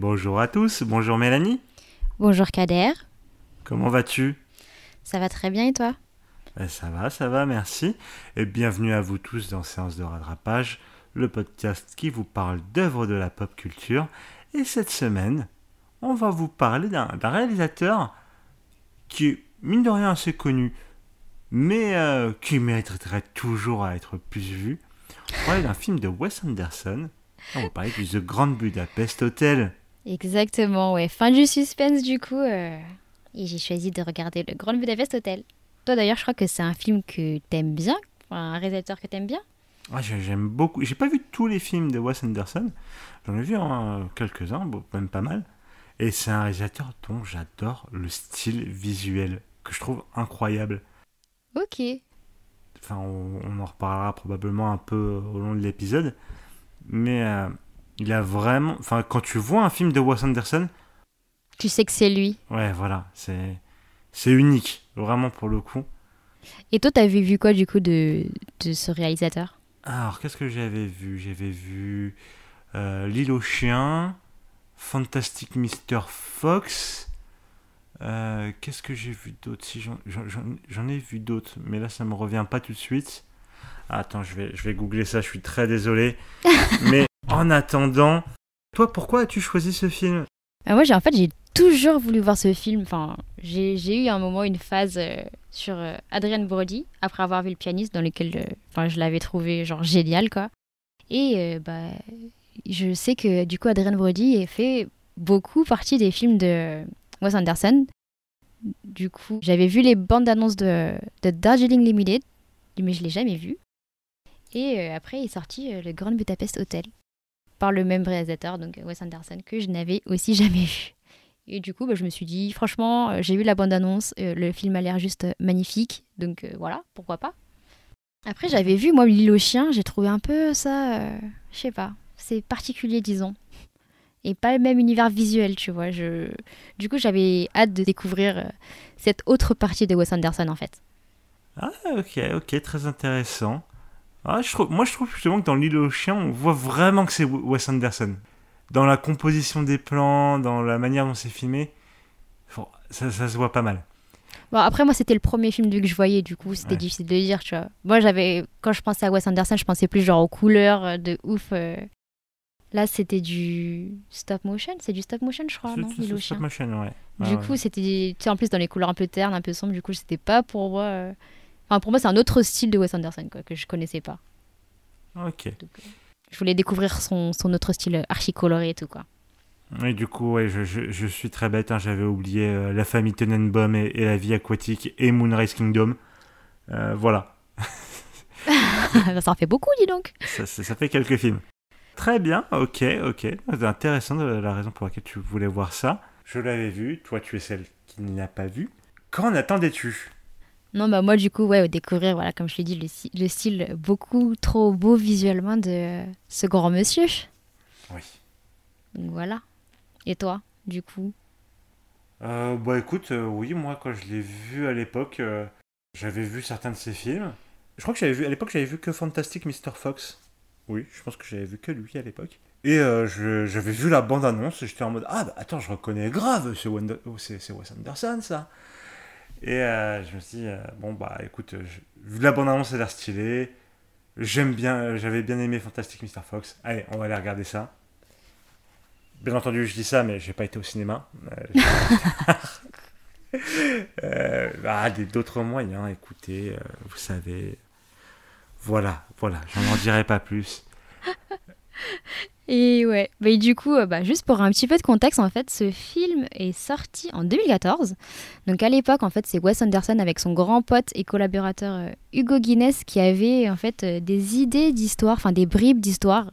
bonjour à tous, bonjour Mélanie. Bonjour Kader. Comment vas-tu? Ça va très bien et toi? Ben, Ça va, ça va, merci. Et bienvenue à vous tous dans Séance de rattrapage, le podcast qui vous parle d'œuvres de la pop culture. Et cette semaine, on va vous parler d'un d'un réalisateur qui est, mine de rien, assez connu, mais euh, qui mériterait toujours à être plus vu. On va parler d'un film de Wes Anderson. On va parler du The Grand Budapest Hotel. Exactement, ouais. Fin du suspense du coup. euh, Et j'ai choisi de regarder le Grand Budapest Hotel. Toi d'ailleurs, je crois que c'est un film que t'aimes bien, un réalisateur que t'aimes bien. Ah, j'ai- j'aime beaucoup. J'ai pas vu tous les films de Wes Anderson. J'en ai vu hein, quelques-uns, même pas mal. Et c'est un réalisateur dont j'adore le style visuel, que je trouve incroyable. Ok. Enfin, on, on en reparlera probablement un peu au long de l'épisode. Mais euh, il a vraiment. Enfin, quand tu vois un film de Wes Anderson, Tu sais que c'est lui. ouais, voilà, c'est. C'est unique, vraiment pour le coup. Et toi, t'avais vu quoi du coup de, de ce réalisateur? Alors, qu'est-ce que j'avais vu? J'avais vu euh, L'île aux chiens, Fantastic Mr. Fox. euh, qu'est-ce que j'ai vu d'autre si j'en, j'en- j'en- j'en ai vu d'autres, mais là ça me revient pas tout de suite. Ah, Attends, je vais, je vais googler ça, je suis très désolé. mais en attendant, toi pourquoi as-tu choisi ce film? Ah, Moi, j'ai en fait, j'ai toujours voulu voir ce film. Enfin, j'ai eu un moment, une phase euh, sur euh, Adrian Brody, après avoir vu Le Pianiste, dans lequel euh, je l'avais trouvé genre génial, quoi. Et euh, bah, je sais que du coup, Adrian Brody fait beaucoup partie des films de Wes Anderson. Du coup, j'avais vu les bandes annonces de, de Darjeeling Limited, mais je l'ai jamais vu. Et après est sorti le Grand Budapest Hotel par le même réalisateur, donc Wes Anderson, que je n'avais aussi jamais vu. Et du coup, bah, je me suis dit, franchement, euh, j'ai vu la bande-annonce, euh, le film a l'air juste euh, magnifique, donc voilà, pourquoi pas. Après, j'avais vu, moi, L'île aux chiens, j'ai trouvé un peu ça, euh, je sais pas, c'est particulier, disons. Et pas le même univers visuel, tu vois. Du coup, j'avais hâte de découvrir cette autre partie de Wes Anderson, en fait. Ah, ok, ok, très intéressant. Ah, je trouve, moi, je trouve justement que dans L'île aux chiens, on voit vraiment que c'est Wes Anderson. Dans la composition des plans, dans la manière dont c'est filmé, ça, ça se voit pas mal. Bon, après, moi, c'était le premier film que je voyais, du coup, c'était Ouais. difficile de dire, tu vois. Moi, j'avais, quand je pensais à Wes Anderson, je pensais plus genre aux couleurs euh, de ouf. euh. Là, c'était du stop motion, c'est du stop motion, je crois, non c'est- L'île aux c'est stop chiens. motion, ouais. Du Ouais, coup, c'était, tu sais, en plus, dans les couleurs un peu ternes, un peu sombres, du coup, c'était pas pour moi. euh, Enfin, pour moi, c'est un autre style de Wes Anderson, quoi, que je connaissais pas. Ok. Donc, euh, je voulais découvrir son, son autre style archi coloré et tout, quoi. Et du coup, ouais, je, je- je suis très bête, hein, j'avais oublié euh, La famille Tenenbaum et, et La vie aquatique et Moonrise Kingdom. Euh, voilà, ça en fait beaucoup, dis donc. ça, ça- ça fait quelques films. Très bien, ok, ok. C'est intéressant la raison pour laquelle tu voulais voir ça. Je l'avais vu, toi tu es celle qui ne l'a pas vu. Qu'en attendais-tu? Non, bah moi, du coup, ouais, découvrir, voilà, comme je l'ai dit, le, style beaucoup trop beau visuellement de ce grand monsieur. Oui. Donc voilà. Et toi, du coup? Euh, bah écoute, euh, oui, moi quand je l'ai vu à l'époque, euh, j'avais vu certains de ses films. Je crois que j'avais vu, à l'époque j'avais vu que Fantastic Mr. Fox. Oui, je pense que j'avais vu que lui à l'époque. Et j'avais vu la bande-annonce j'étais en mode Ah bah attends, je reconnais grave, c'est oh, c'est Wes Anderson ça. Et euh, je me suis dit, euh, bon bah écoute, je- vu la bande-annonce, ça a l'air stylé. J'aime bien, euh, j'avais bien aimé Fantastic Mr. Fox. Allez, on va aller regarder ça. Bien entendu, je dis ça, mais j'ai pas été au cinéma. Euh, euh, ah, des- d'autres moyens, écoutez, vous savez. Voilà, voilà, j'en en dirai pas plus. Et ouais, bah, du coup, euh, bah, juste pour un petit peu de contexte, en fait, ce film est sorti en 2014. Donc à l'époque, en fait, c'est Wes Anderson avec son grand pote et collaborateur euh, Hugo Guinness qui avait en fait euh, des idées d'histoire, enfin des bribes d'histoire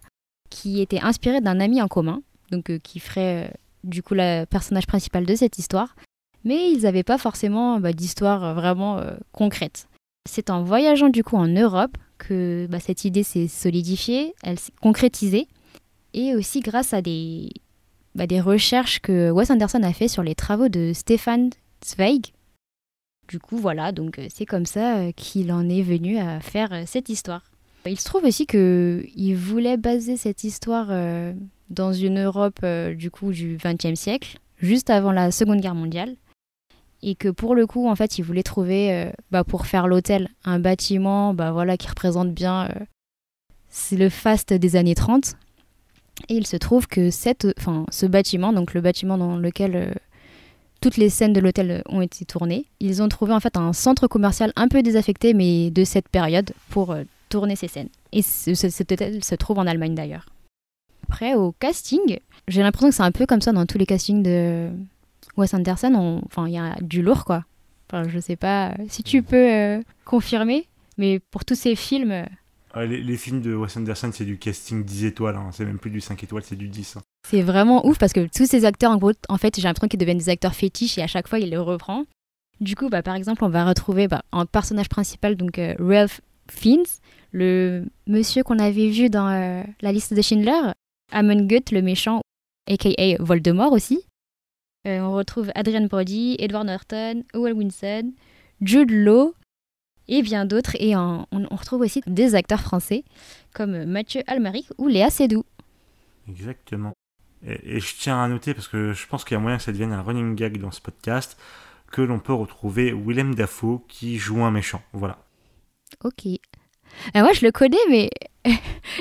qui étaient inspirées d'un ami en commun, donc qui ferait du coup le personnage principal de cette histoire. Mais ils n'avaient pas forcément bah, d'histoire vraiment euh, concrète. C'est en voyageant du coup en Europe que bah, cette idée s'est solidifiée, elle s'est concrétisée et aussi grâce à des, bah, des recherches que Wes Anderson a fait sur les travaux de Stefan Zweig. Du coup, voilà, donc euh, c'est comme ça euh, qu'il en est venu à faire euh, cette histoire. Il se trouve aussi que il voulait baser cette histoire dans une Europe du coup du XXe siècle, juste avant la Seconde Guerre mondiale, et que pour le coup, en fait, il voulait trouver, bah, pour faire l'hôtel, un bâtiment, bah voilà, qui représente bien, c'est le faste des années 30. Et il se trouve que cette, enfin, ce bâtiment, donc le bâtiment dans lequel euh, toutes les scènes de l'hôtel ont été tournées, ils ont trouvé en fait un centre commercial un peu désaffecté, mais de cette période, pour euh, tourner ces scènes. Et ce- ce- cet hôtel se trouve en Allemagne d'ailleurs. Après, au casting, j'ai l'impression que c'est un peu comme ça dans tous les castings de Wes Anderson. on- Enfin, il y a du lourd, quoi. Enfin, je sais pas euh, si tu peux euh, confirmer, mais pour tous ces films, les, films de Wes Anderson, c'est du casting 10 étoiles. hein. C'est même plus du 5 étoiles, c'est du 10. hein. c'est vraiment ouf parce que tous ces acteurs, en gros, en fait, j'ai l'impression qu'ils deviennent des acteurs fétiches et à chaque fois, il les reprend. Du coup, bah, par exemple, on va retrouver bah, en personnage principal donc euh, Ralph Fiennes, le monsieur qu'on avait vu dans euh, la liste de Schindler, Amon Goeth, le méchant, aka Voldemort aussi. Euh, on retrouve Adrian Brody, Edward Norton, Owen Wilson, Jude Law et bien d'autres. Et en- on, on retrouve aussi des acteurs français comme Mathieu Almaric ou Léa Seydoux. Exactement. Et, et je tiens à noter, parce que je pense qu'il y a moyen que ça devienne un running gag dans ce podcast, que l'on peut retrouver Willem Dafoe qui joue un méchant. Voilà. Ok. Euh, moi, je le connais, mais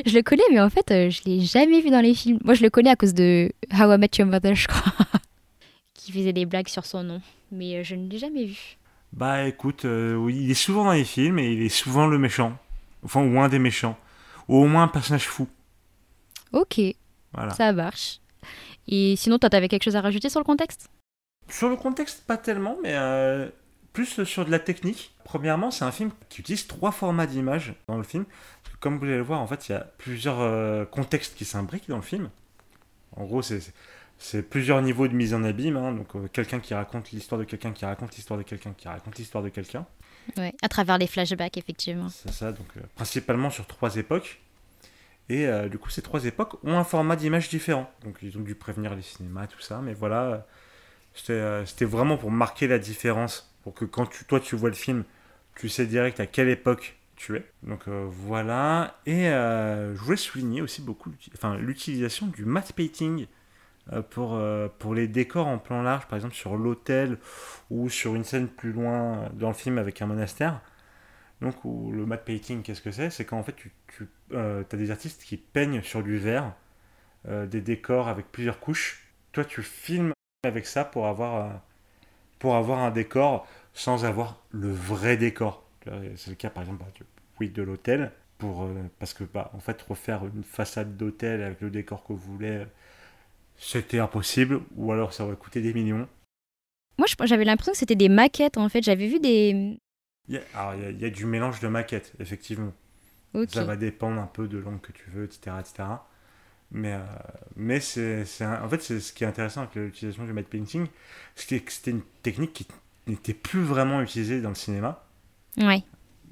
je le connais, mais en fait, euh, je l'ai jamais vu dans les films. Moi, je le connais à cause de How I Met Your Mother, je crois, qui faisait des blagues sur son nom, mais euh, je ne l'ai jamais vu. Bah écoute, euh, il est souvent dans les films et il est souvent le méchant. Enfin, ou un des méchants. Ou au moins un personnage fou. Ok, Voilà. ça marche. Et sinon, toi, t'avais quelque chose à rajouter sur le contexte? Sur le contexte, pas tellement, mais euh, plus sur de la technique. Premièrement, c'est un film qui utilise trois formats d'images dans le film. Comme vous allez le voir, en fait, il y a plusieurs euh, contextes qui s'imbriquent dans le film. En gros, c'est c'est plusieurs niveaux de mise en abîme. hein. Donc, euh, quelqu'un qui raconte l'histoire de quelqu'un, qui raconte l'histoire de quelqu'un, qui raconte l'histoire de quelqu'un. Ouais, à travers les flashbacks, effectivement. C'est ça, donc euh, principalement sur trois époques. Et euh, du coup, ces trois époques ont un format d'image différent. Donc, ils ont dû prévenir les cinémas, tout ça. Mais voilà, c'était vraiment pour marquer la différence. Pour que quand tu, toi, tu vois le film, tu sais direct à quelle époque tu es. Donc, euh, voilà. Et euh, je voulais souligner aussi beaucoup enfin, l'utilisation du matte painting pour, euh, pour les décors en plan large, par exemple sur l'hôtel ou sur une scène plus loin euh, dans le film avec un monastère. Donc, où le matte painting, qu'est-ce que c'est? C'est quand en fait tu, tu as des artistes qui peignent sur du verre euh, des décors avec plusieurs couches. Toi, tu filmes avec ça pour avoir, euh, pour avoir un décor sans avoir le vrai décor. Euh, C'est le cas par exemple oui, de l'hôtel. Pour, euh, parce que bah, en fait refaire une façade d'hôtel avec le décor que vous voulez euh, c'était impossible ou alors ça aurait coûté des millions Moi, j'avais l'impression que c'était des maquettes, en fait. J'avais vu des... il y, a, alors, il y a- il y a du mélange de maquettes effectivement. Ça va dépendre un peu de l'angle que tu veux, etc. etc. Mais, euh, mais c'est, en fait, c'est ce qui est intéressant avec l'utilisation du matte painting, c'est que c'était une technique qui n'était plus vraiment utilisée dans le cinéma. Ouais.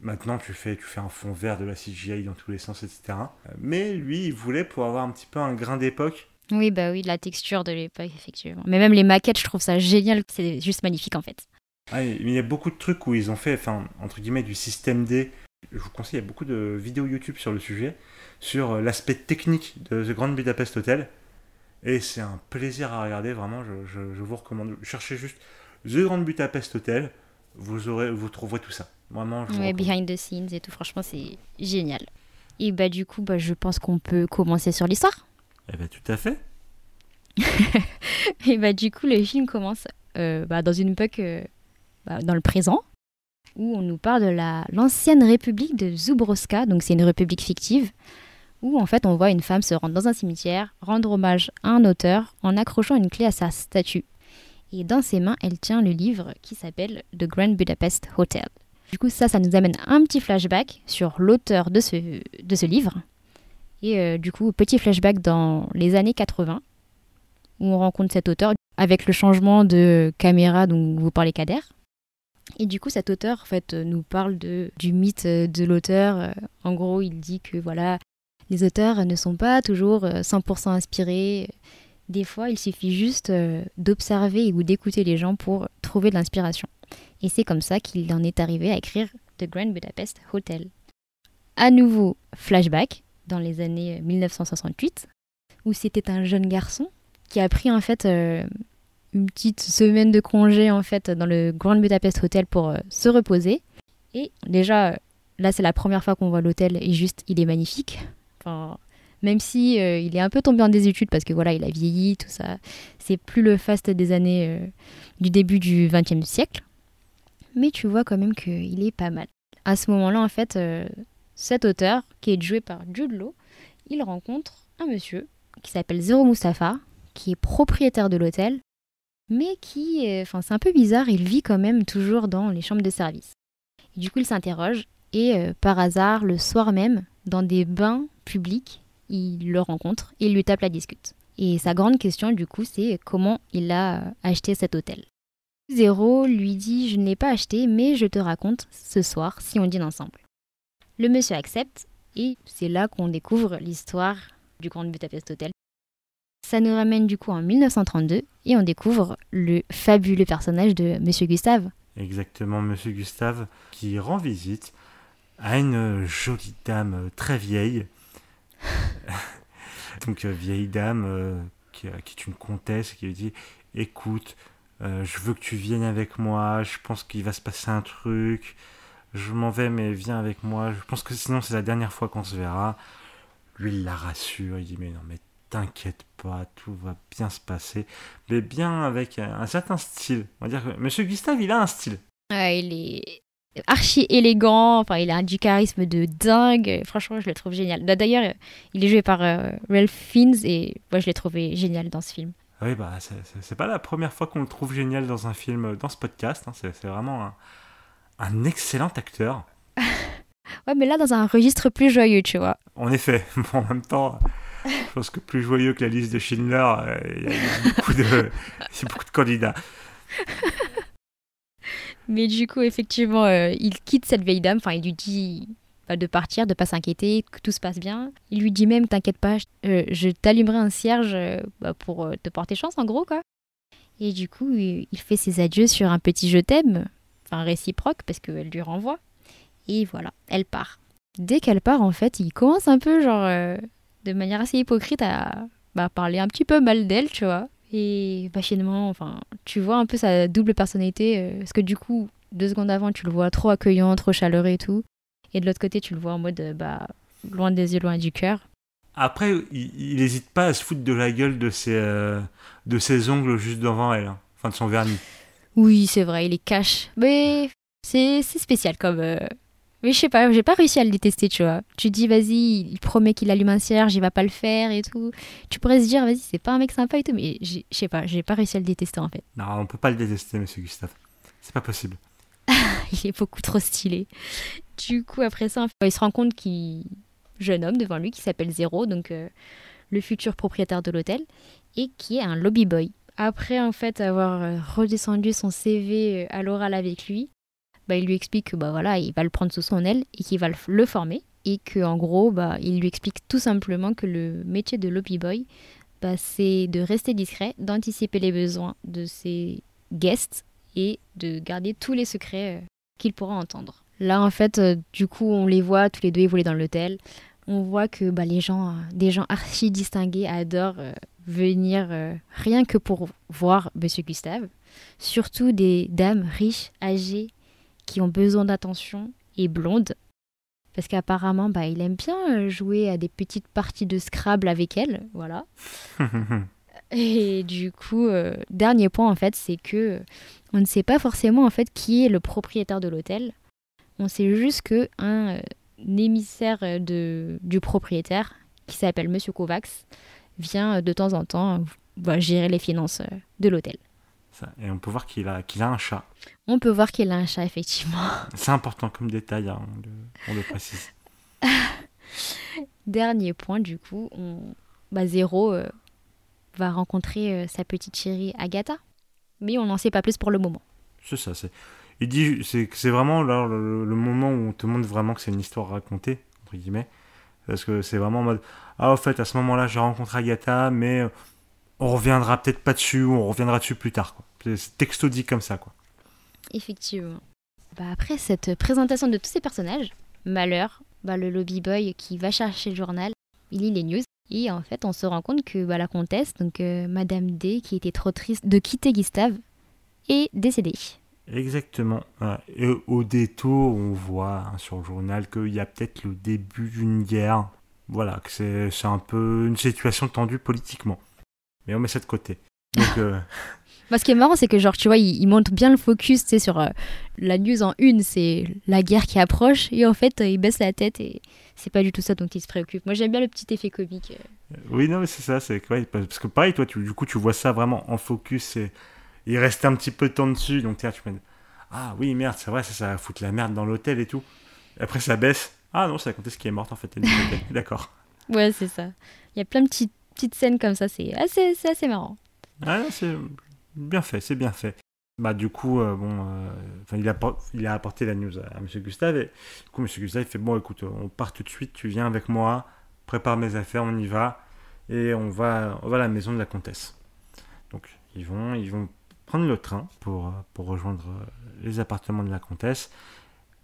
Maintenant, tu fais, tu fais un fond vert de la CGI dans tous les sens, etc. Mais lui, il voulait pour avoir un petit peu un grain d'époque. Oui, bah oui, la texture de l'époque, effectivement. Mais même les maquettes, je trouve ça génial. C'est juste magnifique, en fait. Ah, il y a beaucoup de trucs où ils ont fait, enfin, entre guillemets, du système D. Je vous conseille, il y a beaucoup de vidéos YouTube sur le sujet, sur euh, l'aspect technique de The Grand Budapest Hotel. Et c'est un plaisir à regarder, vraiment, je, je- je vous recommande. Cherchez juste The Grand Budapest Hotel, vous, aurez, vous trouverez tout ça. Vraiment, je vous Ouais, behind the scenes et tout, franchement, c'est génial. Et bah du coup, bah, je pense qu'on peut commencer sur l'histoire. Eh ben, tout à fait. Et bah du coup, le film commence euh, bah, dans une époque, euh, bah, dans le présent, où on nous parle de la l'ancienne république de Zubrowska, donc c'est une république fictive, où en fait on voit une femme se rendre dans un cimetière, rendre hommage à un auteur en accrochant une clé à sa statue. Et dans ses mains, elle tient le livre qui s'appelle The Grand Budapest Hotel. Du coup, ça, ça nous amène un petit flashback sur l'auteur de ce, de ce livre. Et euh, du coup, petit flashback dans les années 80, où on rencontre cet auteur avec le changement de caméra dont vous parlez Kader. Et du coup, cet auteur en fait, euh, nous parle du mythe euh, de l'auteur. En gros, il dit que voilà, les auteurs ne sont pas toujours euh, 100% inspirés. Des fois, il suffit juste d'observer ou d'écouter les gens pour trouver de l'inspiration. Et c'est comme ça qu'il en est arrivé à écrire The Grand Budapest Hotel. À nouveau, flashback dans les années 1968, où c'était un jeune garçon qui a pris en fait euh, une petite semaine de congé en fait dans le Grand Budapest Hotel pour euh, se reposer. Et déjà, là c'est la première fois qu'on voit l'hôtel et juste il est magnifique. Enfin, même si euh, il est un peu tombé en désuétude parce que voilà, il a vieilli, tout ça. C'est plus le faste des années du début du XXe siècle. Mais tu vois quand même qu'il est pas mal. À ce moment-là, en fait, cet auteur, qui est joué par Jude il rencontre un monsieur qui s'appelle Zero Mustafa, qui est propriétaire de l'hôtel, mais qui, enfin c'est un peu bizarre, il vit quand même toujours dans les chambres de service. Du coup, il s'interroge et euh, par hasard, le soir même, dans des bains publics, il le rencontre et il lui tape la discute. Et sa grande question, du coup, c'est comment il a acheté cet hôtel. Zéro lui dit Je ne l'ai pas acheté, mais je te raconte ce soir si on dîne ensemble. Le monsieur accepte et c'est là qu'on découvre l'histoire du Grand Budapest Hotel. Ça nous ramène du coup en 1932 et on découvre le fabuleux personnage de Monsieur Gustave. Exactement, Monsieur Gustave qui rend visite à une jolie dame très vieille. Donc euh, vieille dame euh, qui, qui, est une comtesse qui lui dit écoute, euh, je veux que tu viennes avec moi, je pense qu'il va se passer un truc, je m'en vais, mais viens avec moi. Je pense que sinon, c'est la dernière fois qu'on se verra. Lui, il la rassure. Il dit Mais non, mais t'inquiète pas, tout va bien se passer. Mais bien avec un, certain style. On va dire que Monsieur Gustave, il a un style. il est archi élégant. Enfin, il a du charisme de dingue. Franchement, je le trouve génial. D'ailleurs, il est joué par euh, Ralph Fiennes et moi, je l'ai trouvé génial dans ce film. Oui, bah, c'est pas la première fois qu'on le trouve génial dans un film, dans ce podcast. Hein. C'est vraiment un un excellent acteur. ouais, mais là, dans un registre plus joyeux, tu vois. En effet, en même temps, je pense que plus joyeux que la liste de Schindler, euh, il y a beaucoup de, beaucoup de candidats. mais du coup, effectivement, euh, il quitte cette vieille dame, enfin, il lui dit de partir, de pas s'inquiéter, que tout se passe bien. Il lui dit même, t'inquiète pas, je, euh, t'allumerai un cierge bah, pour te porter chance, en gros, quoi. Et du coup, il fait ses adieux sur un petit je t'aime, enfin réciproque parce qu'elle lui renvoie. Et voilà, elle part. Dès qu'elle part, en fait, il commence un peu, genre, euh, de manière assez hypocrite à bah, parler un petit peu mal d'elle, tu vois. Et bah, finalement, enfin, tu vois un peu sa double personnalité, euh, parce que du coup, deux secondes avant, tu le vois trop accueillant, trop chaleureux et tout. Et de l'autre côté, tu le vois en mode, euh, bah, loin des yeux, loin du cœur. Après, il n'hésite pas à se foutre de la gueule de ses, de ses ongles juste devant elle, hein. enfin de son vernis. Oui, c'est vrai, il est cache. Mais c'est spécial comme. Euh, mais je sais pas, j'ai pas réussi à le détester, tu vois. Tu dis, vas-y, il promet qu'il allume un cierge, il va pas le faire et tout. Tu pourrais se dire, vas-y, c'est pas un mec sympa et tout, mais je sais pas, j'ai pas réussi à le détester en fait. Non, on peut pas le détester, monsieur Gustave. C'est pas possible. il est beaucoup trop stylé. Du coup, après ça, il se rend compte qu'il. Jeune homme devant lui qui s'appelle Zéro, donc euh, le futur propriétaire de l'hôtel, et qui est un lobby boy. Après, en fait, avoir euh, redescendu son CV euh, à l'oral avec lui, bah, il lui explique que bah, voilà, il va le prendre sous son aile et qu'il va le, former. Et qu'en gros, bah, il lui explique tout simplement que le métier de lobby boy, bah, c'est de rester discret, d'anticiper les besoins de ses guests et de garder tous les secrets euh, qu'il pourra entendre. Là, en fait, du coup, on les voit tous les deux évoluer dans l'hôtel. On voit que bah, les gens, des gens archi distingués adorent venir euh, rien que pour voir Monsieur Gustave. Surtout des dames riches, âgées, qui ont besoin d'attention et blondes. Parce qu'apparemment, bah, il aime bien euh, jouer à des petites parties de Scrabble avec elles, voilà. et du coup, euh, dernier point en fait, c'est que on ne sait pas forcément en fait qui est le propriétaire de l'hôtel. On sait juste que un émissaire de, du propriétaire, qui s'appelle Monsieur Kovacs, vient euh, de temps en temps euh, gérer les finances euh, de l'hôtel. Et on peut voir qu'il a, qu'il a un chat. On peut voir qu'il a un chat, effectivement. C'est important comme détail, hein, on, le, précise. Dernier point, du coup, on... bah, Zéro va rencontrer sa petite chérie Agatha. Mais on n'en sait pas plus pour le moment. C'est ça, c'est... Il dit, c'est, c'est vraiment là, le, le, moment où on te montre vraiment que c'est une histoire racontée, entre guillemets. Parce que c'est vraiment en mode Ah, au fait, à ce moment-là, j'ai rencontré Agatha, mais euh, on reviendra peut-être pas dessus, on reviendra dessus plus tard. C'est texto dit comme ça. quoi. Effectivement. Bah, après cette présentation de tous ces personnages, Malheur, bah, le lobby boy qui va chercher le journal, il lit les news, Et en fait, on se rend compte que bah, la comtesse, donc euh, Madame D, qui était trop triste de quitter Gustave, est décédée. Exactement. Et au détour, on voit hein, sur le journal qu'il y a peut-être le début d'une guerre. Voilà, que c'est un peu une situation tendue politiquement. Mais on met ça de côté. Donc, euh, ce qui est marrant, c'est que genre, tu vois, il, montre bien le focus, tu sur euh, la news en une, c'est la guerre qui approche, et en fait, il baisse la tête et c'est pas du tout ça dont il se préoccupe. Moi, j'aime bien le petit effet comique. Euh. Oui, non, mais c'est ça, c'est parce que pareil, toi, tu, du coup, tu vois ça vraiment en focus et il reste un petit peu de temps dessus, donc tu me dis, ah oui, merde, c'est vrai, ça, ça va foutre la merde dans l'hôtel et tout. après, ça baisse. Ah non, c'est la comtesse qui est morte en fait. D'accord. Ouais, c'est ça. Il y a plein de petites, petites scènes comme ça, c'est assez, assez marrant. Ah, c'est bien fait, c'est bien fait. Bah, du coup, euh, bon, euh, il, a, il a apporté la news à, M. Gustave. Et du coup, M. Gustave il fait Bon, écoute, on part tout de suite, tu viens avec moi, prépare mes affaires, on y va. Et on va, on va à la maison de la comtesse. Donc, ils vont, ils vont prendre le train pour, pour rejoindre les appartements de la comtesse.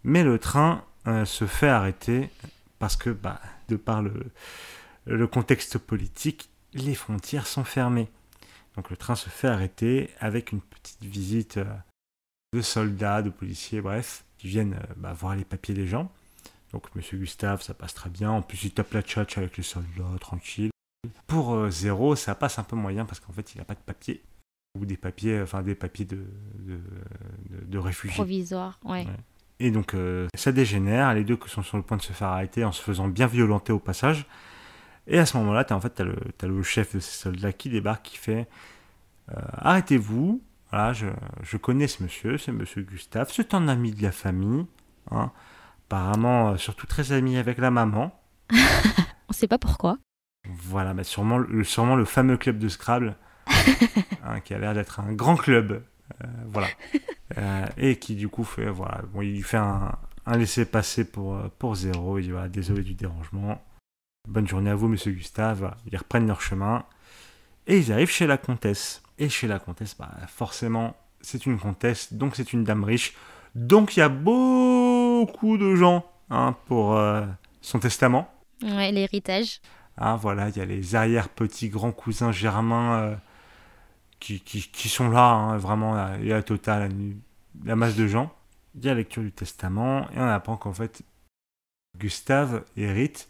Mais le train euh, se fait arrêter parce que, bah, de par le, le contexte politique, les frontières sont fermées. Donc le train se fait arrêter avec une petite visite euh, de soldats, de policiers, bref, qui viennent euh, bah, voir les papiers des gens. Donc Monsieur Gustave, ça passe très bien. En plus, il tape la tchatch avec les soldats, tranquille. Pour euh, Zéro, ça passe un peu moyen parce qu'en fait, il n'a pas de papiers. Ou des papiers, enfin des papiers de, de, réfugiés. Provisoire, ouais. Et donc, ça dégénère. Les deux sont sur le point de se faire arrêter en se faisant bien violenter au passage. Et à ce moment-là, tu as, en fait, le, as le chef de ces soldats qui débarque, qui fait euh, Arrêtez-vous, voilà, je, je, connais ce monsieur, c'est monsieur Gustave, c'est un ami de la famille, hein, apparemment euh, surtout très ami avec la maman. On sait pas pourquoi. Voilà, mais sûrement, le, sûrement le fameux club de Scrabble, hein, qui a l'air d'être un grand club. Euh, voilà. et qui du coup fait, voilà, bon, il fait un, un laisser-passer pour, pour zéro. Il dit voilà, désolé du dérangement. Bonne journée à vous, monsieur Gustave. Ils reprennent leur chemin. Et ils arrivent chez la comtesse. Et chez la comtesse, bah, forcément, c'est une comtesse, donc c'est une dame riche. Donc il y a beaucoup de gens hein, pour euh, son testament. Ouais, l'héritage. Ah, voilà, il y a les arrière-petits grands-cousins germains qui, sont là, hein, vraiment, il y a la totale, la masse de gens. Il y a la lecture du testament, et on apprend qu'en fait, Gustave hérite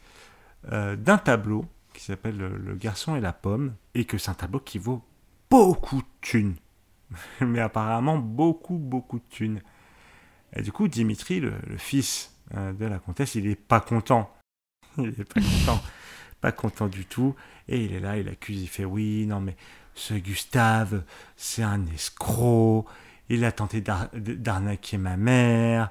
euh, d'un tableau qui s'appelle le, garçon et la pomme, et que c'est un tableau qui vaut beaucoup de thunes. Mais apparemment beaucoup, beaucoup de thunes. Et du coup, Dimitri, le, fils euh, de la comtesse, il est pas content. Il est pas content. pas content du tout. Et il est là, il accuse, il fait oui, non mais ce Gustave, c'est un escroc. Il a tenté d'arnaquer ma mère.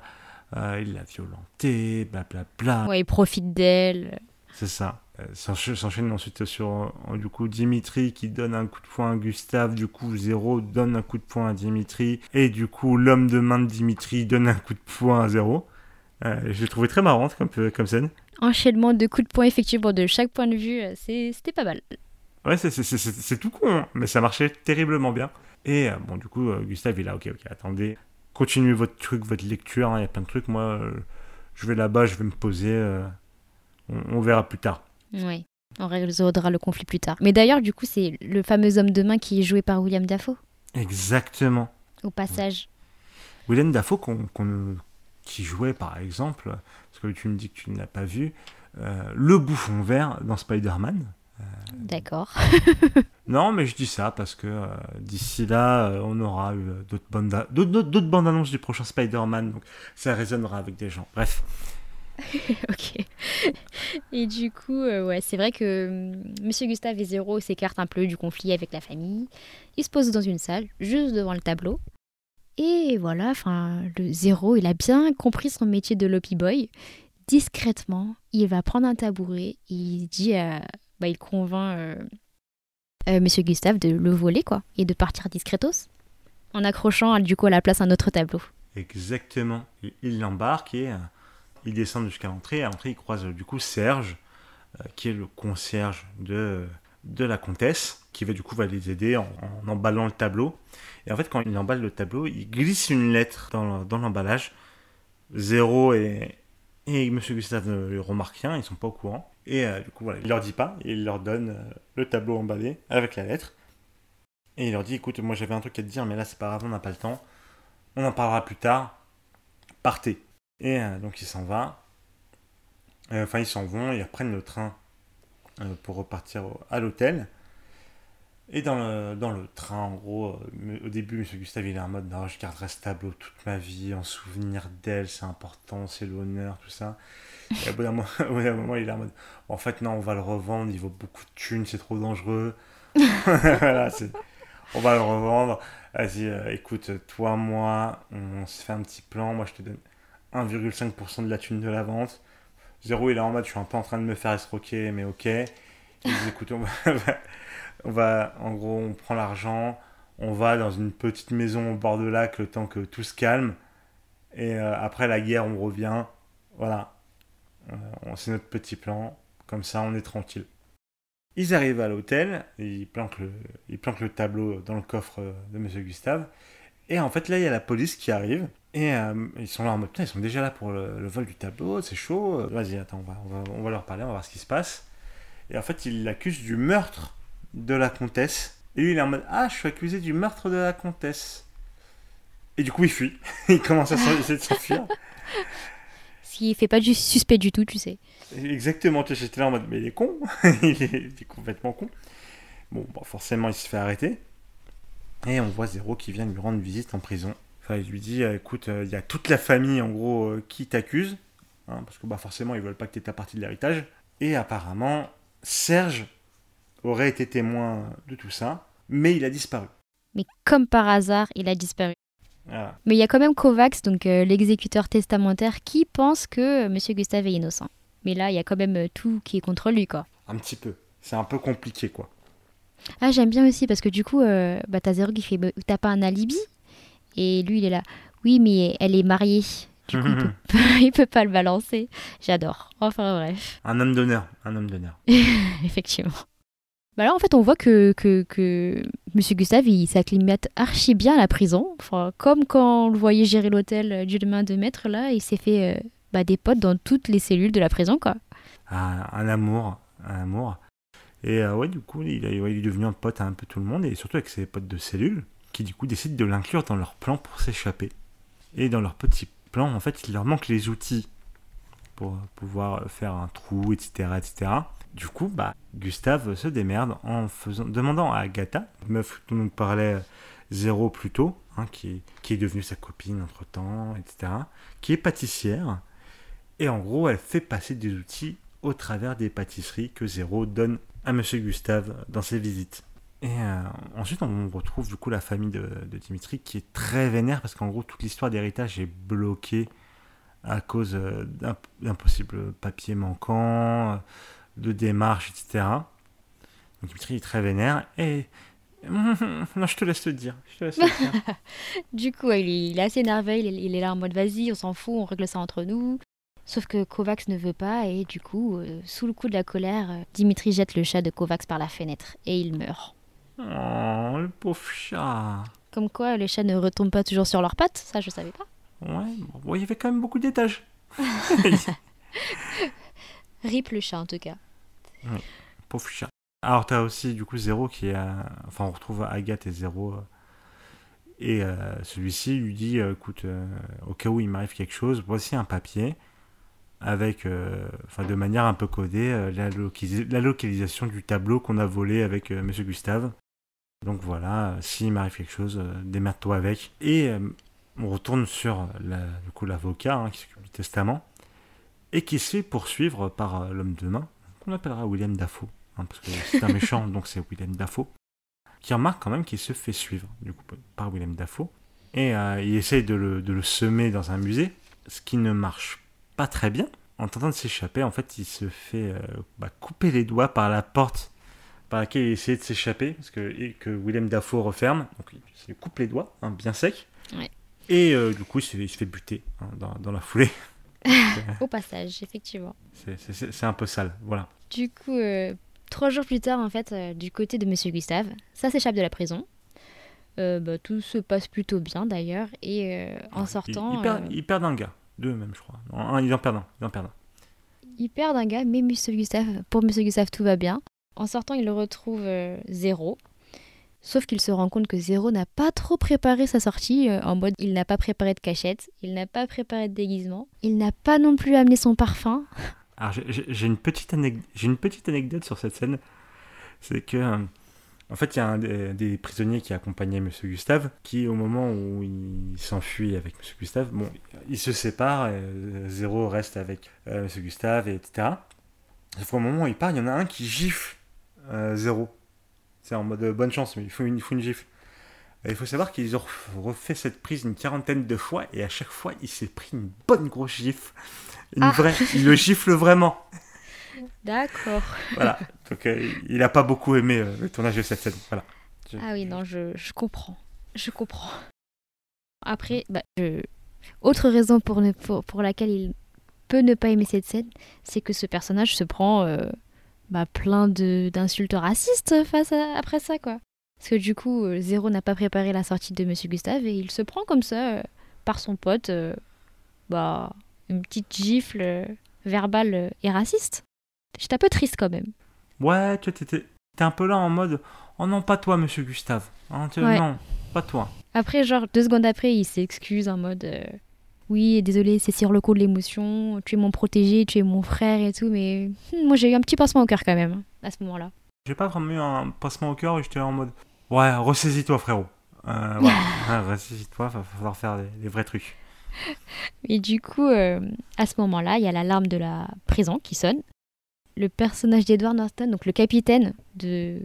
Euh, il l'a violentée, blablabla. Bla, bla. Ouais, il profite d'elle. C'est ça. Euh, s'enchaîne ensuite sur du coup Dimitri qui donne un coup de poing à Gustave, du coup Zéro donne un coup de poing à Dimitri, et du coup l'homme de main de Dimitri donne un coup de poing à Zéro. Euh, J'ai trouvé très marrante comme, comme scène. Enchaînement de coups de poing effectivement de chaque point de vue, c'était pas mal. Ouais, c'est tout con, hein, mais ça marchait terriblement bien. Et bon, du coup, Gustave il a ok, ok, attendez, continuez votre truc, votre lecture, hein, il y a plein de trucs. Moi, je vais là-bas, je vais me poser on, verra plus tard. Oui, on résoudra le conflit plus tard. Mais d'ailleurs, du coup, c'est le fameux homme de main qui est joué par William Dafoe. Exactement. Au passage. William Dafoe, qui jouait par exemple, parce que tu me dis que tu ne l'as pas vu, euh, le bouffon vert dans Spider-Man. Euh, D'accord. non, mais je dis ça parce que euh, d'ici là, on aura eu d'autres bandes, d'autres bandes annonces du prochain Spider-Man, donc ça résonnera avec des gens. Bref. ok. Et du coup, euh, ouais, c'est vrai que hum, Monsieur Gustave et Zéro s'écartent un peu du conflit avec la famille. Ils se posent dans une salle, juste devant le tableau. Et voilà, enfin, le Zéro, il a bien compris son métier de lobby boy. Discrètement, il va prendre un tabouret et il dit, bah, il convainc euh, euh, Monsieur Gustave de le voler, quoi, et de partir discretos, en accrochant du coup à la place un autre tableau. Exactement. Il l'embarque et ils descendent jusqu'à l'entrée. À l'entrée, ils croisent du coup Serge, euh, qui est le concierge de, de la comtesse, qui va du coup va les aider en, emballant le tableau. Et en fait, quand il emballe le tableau, il glisse une lettre dans, dans l'emballage. Zéro et, Et Monsieur Gustave ne remarque rien, ils sont pas au courant. Et euh, du coup, voilà, il leur dit pas, il leur donne euh, le tableau emballé avec la lettre. Et il leur dit écoute, moi j'avais un truc à te dire, mais là c'est pas grave, on n'a pas le temps. On en parlera plus tard. Partez. Et euh, donc il s'en va. Enfin, ils s'en vont, ils reprennent le train pour repartir à l'hôtel. Et dans le, dans le train, en gros, au début, M. Gustave, il est en mode non, je garderai ce tableau toute ma vie, en souvenir d'elle, c'est important, c'est l'honneur, tout ça. Et au bout d'un moment, il est en mode en fait, non, on va le revendre, il vaut beaucoup de thunes, c'est trop dangereux. voilà, on va le revendre. Vas-y, euh, écoute, toi, moi, on se fait un petit plan. Moi, je te donne 1,5% de la thune de la vente. Zéro, il est en mode, je suis un peu en train de me faire escroquer, mais ok. Il dit, écoute, on va, en gros, on prend l'argent, on va dans une petite maison au bord de lac le temps que tout se calme. Et euh, après la guerre, on revient. Voilà. Euh, c'est notre petit plan. Comme ça, on est tranquille. Ils arrivent à l'hôtel, ils planquent, le, tableau dans le coffre de Monsieur Gustave. Et en fait, là, il y a la police qui arrive. Et euh, ils sont là en mode, ils sont déjà là pour le, vol du tableau, c'est chaud. Vas-y, attends, on va, on, va, on va leur parler, on va voir ce qui se passe. Et en fait, ils l'accusent du meurtre de la comtesse. Et lui, il est en mode, ah, je suis accusé du meurtre de la comtesse. Et du coup, il fuit. il commence à essayer de s'enfuir. S'il fait pas du suspect du tout, tu sais. Exactement, tu j'étais là en mode, mais il est con, il, est, complètement con. Bon, forcément, il se fait arrêter. Et on voit Zéro qui vient lui rendre visite en prison. Enfin, il lui dit, euh, écoute, euh, il y a toute la famille, en gros, euh, qui t'accuse. Hein, parce que bah, forcément, ils veulent pas que tu aies ta partie de l'héritage. Et apparemment, Serge aurait été témoin de tout ça, mais il a disparu. Mais comme par hasard, il a disparu. Mais il y a quand même Kovacs, donc l'exécuteur testamentaire, qui pense que M. Gustave est innocent. Mais là, il y a quand même euh, tout qui est contre lui, quoi. Un petit peu. C'est un peu compliqué, quoi. Ah, j'aime bien aussi, parce que du coup, euh, bah, t'as Zero qui fait bah, T'as pas un alibi? Et lui, il est là Oui, mais elle est mariée. Du coup, il, peut pas, peut pas le balancer. J'adore. Enfin, bref. Un homme d'honneur. Un homme d'honneur. Effectivement. Bah là, en fait, on voit que, que, que M. Gustave, il s'acclimate archi bien à la prison. Enfin, comme quand on le voyait gérer l'hôtel euh, du demain de maître, là, il s'est fait bah, des potes dans toutes les cellules de la prison, quoi. Ah, un amour, un amour. Et euh, ouais, du coup, il, est devenu un pote à un peu tout le monde, et surtout avec ses potes de cellule, qui du coup décident de l'inclure dans leur plan pour s'échapper. Et dans leur petit plan, en fait, il leur manque les outils pour pouvoir faire un trou, etc., etc. Du coup, bah, Gustave se démerde en faisant, demandant à Agatha, meuf dont nous parlait Zéro plus tôt, hein, qui, est devenue sa copine entre temps, etc., qui est pâtissière, et en gros, elle fait passer des outils au travers des pâtisseries que Zéro donne à Monsieur Gustave dans ses visites. Et euh, ensuite, on retrouve du coup la famille de, Dimitri qui est très vénère parce qu'en gros, toute l'histoire d'héritage est bloquée à cause euh, d'un possible papier manquant, de démarches, etc. Donc Dimitri est très vénère et. non, je te laisse le dire. du coup, il est, assez énervé. Il il est, là en mode vas-y, on s'en fout, on règle ça entre nous. Sauf que Kovacs ne veut pas et du coup, euh, sous le coup de la colère, euh, Dimitri jette le chat de Kovacs par la fenêtre et il meurt. Oh, le pauvre chat. Comme quoi, les chats ne retombent pas toujours sur leurs pattes, ça je savais pas. Ouais, bon, il y avait quand même beaucoup d'étages. Rip le chat en tout cas. Pauvre. Alors t'as aussi du coup Zéro qui a... Enfin on retrouve Agathe et Zéro. Euh, et celui-ci lui dit, écoute, au cas où il m'arrive quelque chose, voici un papier avec, euh, enfin de manière un peu codée, euh, la, localisation du tableau qu'on a volé avec euh, Monsieur Gustave. Donc voilà, s'il m'arrive quelque chose, démerde-toi avec. Et on retourne sur du coup l'avocat hein, qui s'occupe du testament et qui se fait poursuivre par l'homme de main qu'on appellera William Dafoe, hein, parce que c'est un méchant, donc c'est William Dafoe, qui remarque quand même qu'il se fait suivre du coup par William Dafoe et il essaye de le, de le semer dans un musée, ce qui ne marche pas très bien. En tentant de s'échapper, en fait, il se fait euh, bah, couper les doigts par la porte par laquelle il essayait de s'échapper, parce que, et que Willem Dafoe referme. Donc il se coupe les doigts, hein, bien sec. Et euh, du coup, il se, fait buter hein, dans, la foulée. Au passage, effectivement. C'est un peu sale, voilà. Du coup, euh, trois jours plus tard, en fait, du côté de Monsieur Gustave, ça s'échappe de la prison. Bah, tout se passe plutôt bien d'ailleurs. Et en sortant. Il, perd, un gars Deux même, je crois. Non, un, ils en perdent un. Ils en perdent un. Ils perdent un gars, mais Monsieur Gustave, pour Monsieur Gustave, tout va bien. En sortant, il retrouve euh, Zéro. Sauf qu'il se rend compte que Zéro n'a pas trop préparé sa sortie, euh, en mode il n'a pas préparé de cachette, il n'a pas préparé de déguisement, il n'a pas non plus amené son parfum. Alors j'ai- une, petite anecdote sur cette scène. C'est que, euh, en fait, il y a un des, prisonniers qui accompagnait Monsieur Gustave, qui au moment où il s'enfuit avec Monsieur Gustave, bon, ils se séparent, euh, Zéro reste avec Monsieur Gustave, et etc. Sauf qu'au moment où il part, il y en a un qui gifle Zéro. C'est en mode euh, bonne chance, mais il faut une, il faut une gifle. Et il faut savoir qu'ils ont refait cette prise une quarantaine de fois, et à chaque fois, il s'est pris une bonne grosse gifle. Une Ah. vraie. Il le gifle vraiment. D'accord. Voilà. Donc, euh, il n'a pas beaucoup aimé euh, le tournage de cette scène. Voilà. Ah oui, non, je, je comprends. Je comprends. Après, bah, je- autre raison pour, ne, pour, pour laquelle il peut ne pas aimer cette scène, c'est que ce personnage se prend euh, bah, plein d'insultes racistes face à, après ça, quoi. Parce que du coup, euh, Zéro n'a pas préparé la sortie de Monsieur Gustave et il se prend comme ça euh, par son pote, euh, bah, une petite gifle euh, verbale et raciste. J'étais un peu triste quand même. Ouais, tu t'es un peu là en mode Oh non, pas toi, monsieur Gustave. Hein, Ouais. Non, pas toi. Après, genre, deux secondes après, il s'excuse en mode Oui, désolé, c'est sur le coup de l'émotion, tu es mon protégé, tu es mon frère et tout, mais hmm, moi j'ai eu un petit pincement au cœur quand même, à ce moment-là. J'ai pas vraiment eu un passement au cœur et j'étais en mode Ouais, ressaisis-toi, frérot. Euh. Ouais, ressaisis-toi, va falloir faire des, des vrais trucs. Et du coup, euh, à ce moment-là, il y a l'alarme de la prison qui sonne. Le personnage d'Edward Norton, donc le capitaine de,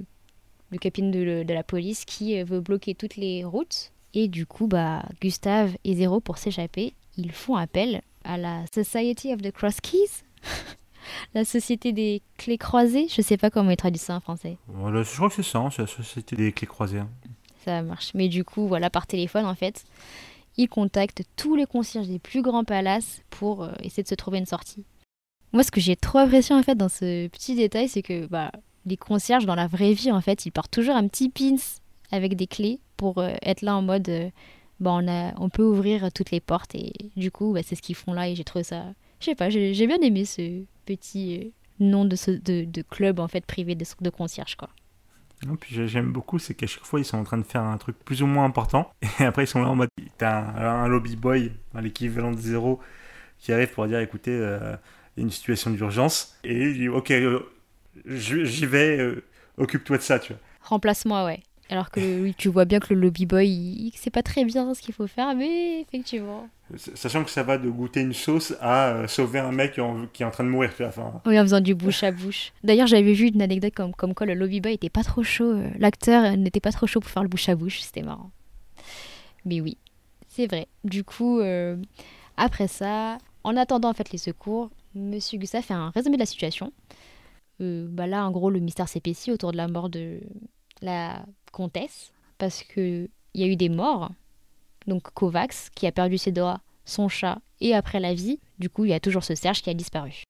le capitaine de, de la police, qui euh, veut bloquer toutes les routes. Et du coup, bah, Gustave et Zéro, pour s'échapper, ils font appel à la Society of the Cross Keys, la société des clés croisées. Je sais pas comment ils traduisent ça en français. Voilà, je crois que c'est ça, hein, c'est la société des clés croisées. hein. Ça marche. Mais du coup, voilà, par téléphone, en fait, ils contactent tous les concierges des plus grands palaces pour euh, essayer de se trouver une sortie. Moi, ce que j'ai trop apprécié, en fait, dans ce petit détail, c'est que bah, les concierges, dans la vraie vie, en fait, ils portent toujours un petit pins avec des clés pour euh, être là en mode, euh, bah, on, a, on peut ouvrir toutes les portes. Et du coup, bah, c'est ce qu'ils font là. Et j'ai trouvé ça... Je sais pas, j'ai bien aimé ce petit euh, nom de, ce, de, de club, en fait, privé de, de concierge, quoi. Non, puis j'ai- j'aime beaucoup, c'est qu'à chaque fois ils sont en train de faire un truc plus ou moins important, et après ils sont là en mode, t'as un, un lobby boy, l'équivalent de zéro, qui arrive pour dire, écoutez, euh, il y a une situation d'urgence, et il dit, ok, euh, j'y vais, euh, occupe-toi de ça, tu vois. Remplace-moi, ouais. Alors que le- tu vois bien que le lobby boy, il, il sait pas très bien ce qu'il faut faire, mais effectivement. Sachant que ça va de goûter une sauce à euh, sauver un mec en- qui est en train de mourir, tu vois. Enfin, Oui, en faisant du bouche à bouche. D'ailleurs, j'avais vu une anecdote comme, comme quoi le lobby boy était pas trop chaud. euh, L'acteur n'était pas trop chaud pour faire le bouche à bouche. C'était marrant. Mais oui, c'est vrai. Du coup, euh, après ça, en attendant en fait les secours, Monsieur Gustave fait un résumé de la situation. Bah là, en gros, le mystère s'épaissit autour de la mort de la comtesse parce que il y a eu des morts. Donc Kovacs qui a perdu ses doigts, son chat et après la vie. Du coup, il y a toujours ce Serge qui a disparu.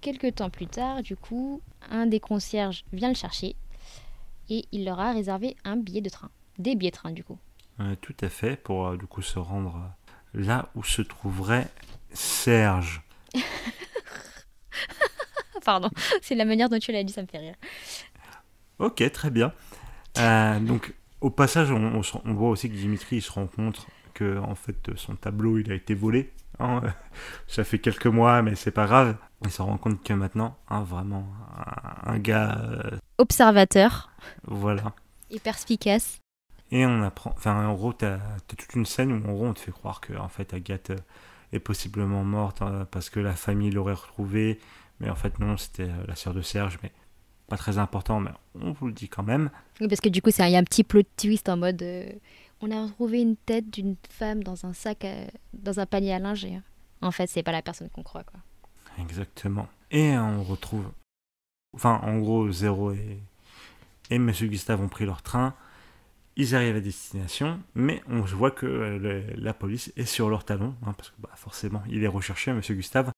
Quelques temps plus tard, du coup, un des concierges vient le chercher et il leur a réservé un billet de train. Des billets de train, du coup. euh, tout à fait, pour euh, du coup se rendre euh, là où se trouverait Serge. Pardon, c'est la manière dont tu l'as dit, ça me fait rire. Ok, très bien. Euh, donc, au passage, on, on se- on voit aussi que Dimitri il se rend compte que en fait son tableau il a été volé. hein. Ça fait quelques mois, mais c'est pas grave. Il se rend compte que maintenant, hein, vraiment, un, un gars, euh, Observateur voilà. et perspicace. Et on apprend, enfin en gros, t'as as toute une scène où en gros on te fait croire que en fait Agathe euh, est possiblement morte euh, parce que la famille l'aurait retrouvée, mais en fait non, c'était la sœur de Serge, mais pas très important, mais on vous le dit quand même. Oui, parce que du coup, il y a un petit plot twist en mode euh, on a retrouvé une tête d'une femme dans un sac, à- dans un panier à linge. et, en fait, c'est pas la personne qu'on croit, quoi. Exactement. Et on retrouve. Enfin, en gros, Zéro et, et Monsieur Gustave ont pris leur train. Ils arrivent à destination, mais on voit que euh, le- la police est sur leur talon, hein, parce que bah, forcément, il est recherché, Monsieur Gustave.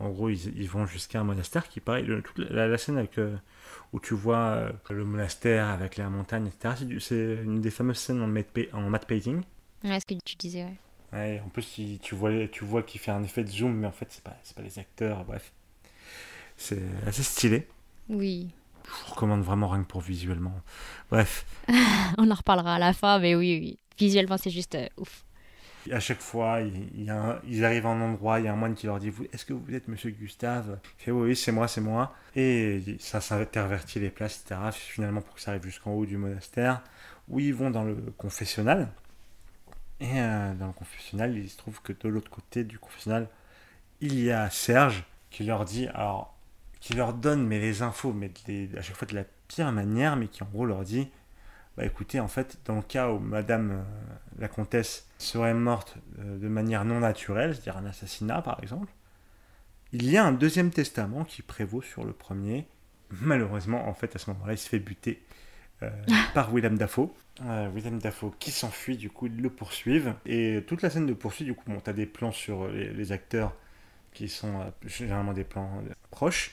En gros, ils, ils vont jusqu'à un monastère qui, pareil, le- toute la, la scène avec, euh, où tu vois euh, le monastère avec la montagne, etc. c'est une des fameuses scènes en matte, pa- en matte painting. Ouais, ce que tu disais, ouais. Ouais, en plus, il- tu vois, tu vois qu'il fait un effet de zoom, mais en fait, c'est pas, pas les acteurs, bref. C'est assez stylé. Oui. Je vous recommande vraiment rien que pour visuellement. Bref, On en reparlera à la fin, mais oui, oui. Visuellement, c'est juste euh, ouf. À chaque fois, ils arrivent à un endroit, il y a un moine qui leur dit Est-ce que vous êtes monsieur Gustave? Il fait Oui, c'est moi, c'est moi. Et ça s'intervertit les places, etc. Finalement, pour que ça arrive jusqu'en haut du monastère, où ils vont dans le confessionnal. Et euh, dans le confessionnal, il se trouve que de l'autre côté du confessionnal, il y a Serge qui leur dit Alors, qui leur donne mais les infos, mais à chaque fois de la pire manière, mais qui en gros leur dit bah écoutez, en fait, dans le cas où Madame euh, la comtesse serait morte euh, de manière non naturelle, c'est-à-dire un assassinat par exemple, il y a un deuxième testament qui prévaut sur le premier. Malheureusement, en fait, à ce moment-là, il se fait buter euh, par Willem Dafoe. Willem Dafoe qui s'enfuit, du coup, ils le poursuivent. Et toute la scène de poursuite, du coup, bon, t'as des plans sur les, les acteurs qui sont généralement des plans proches.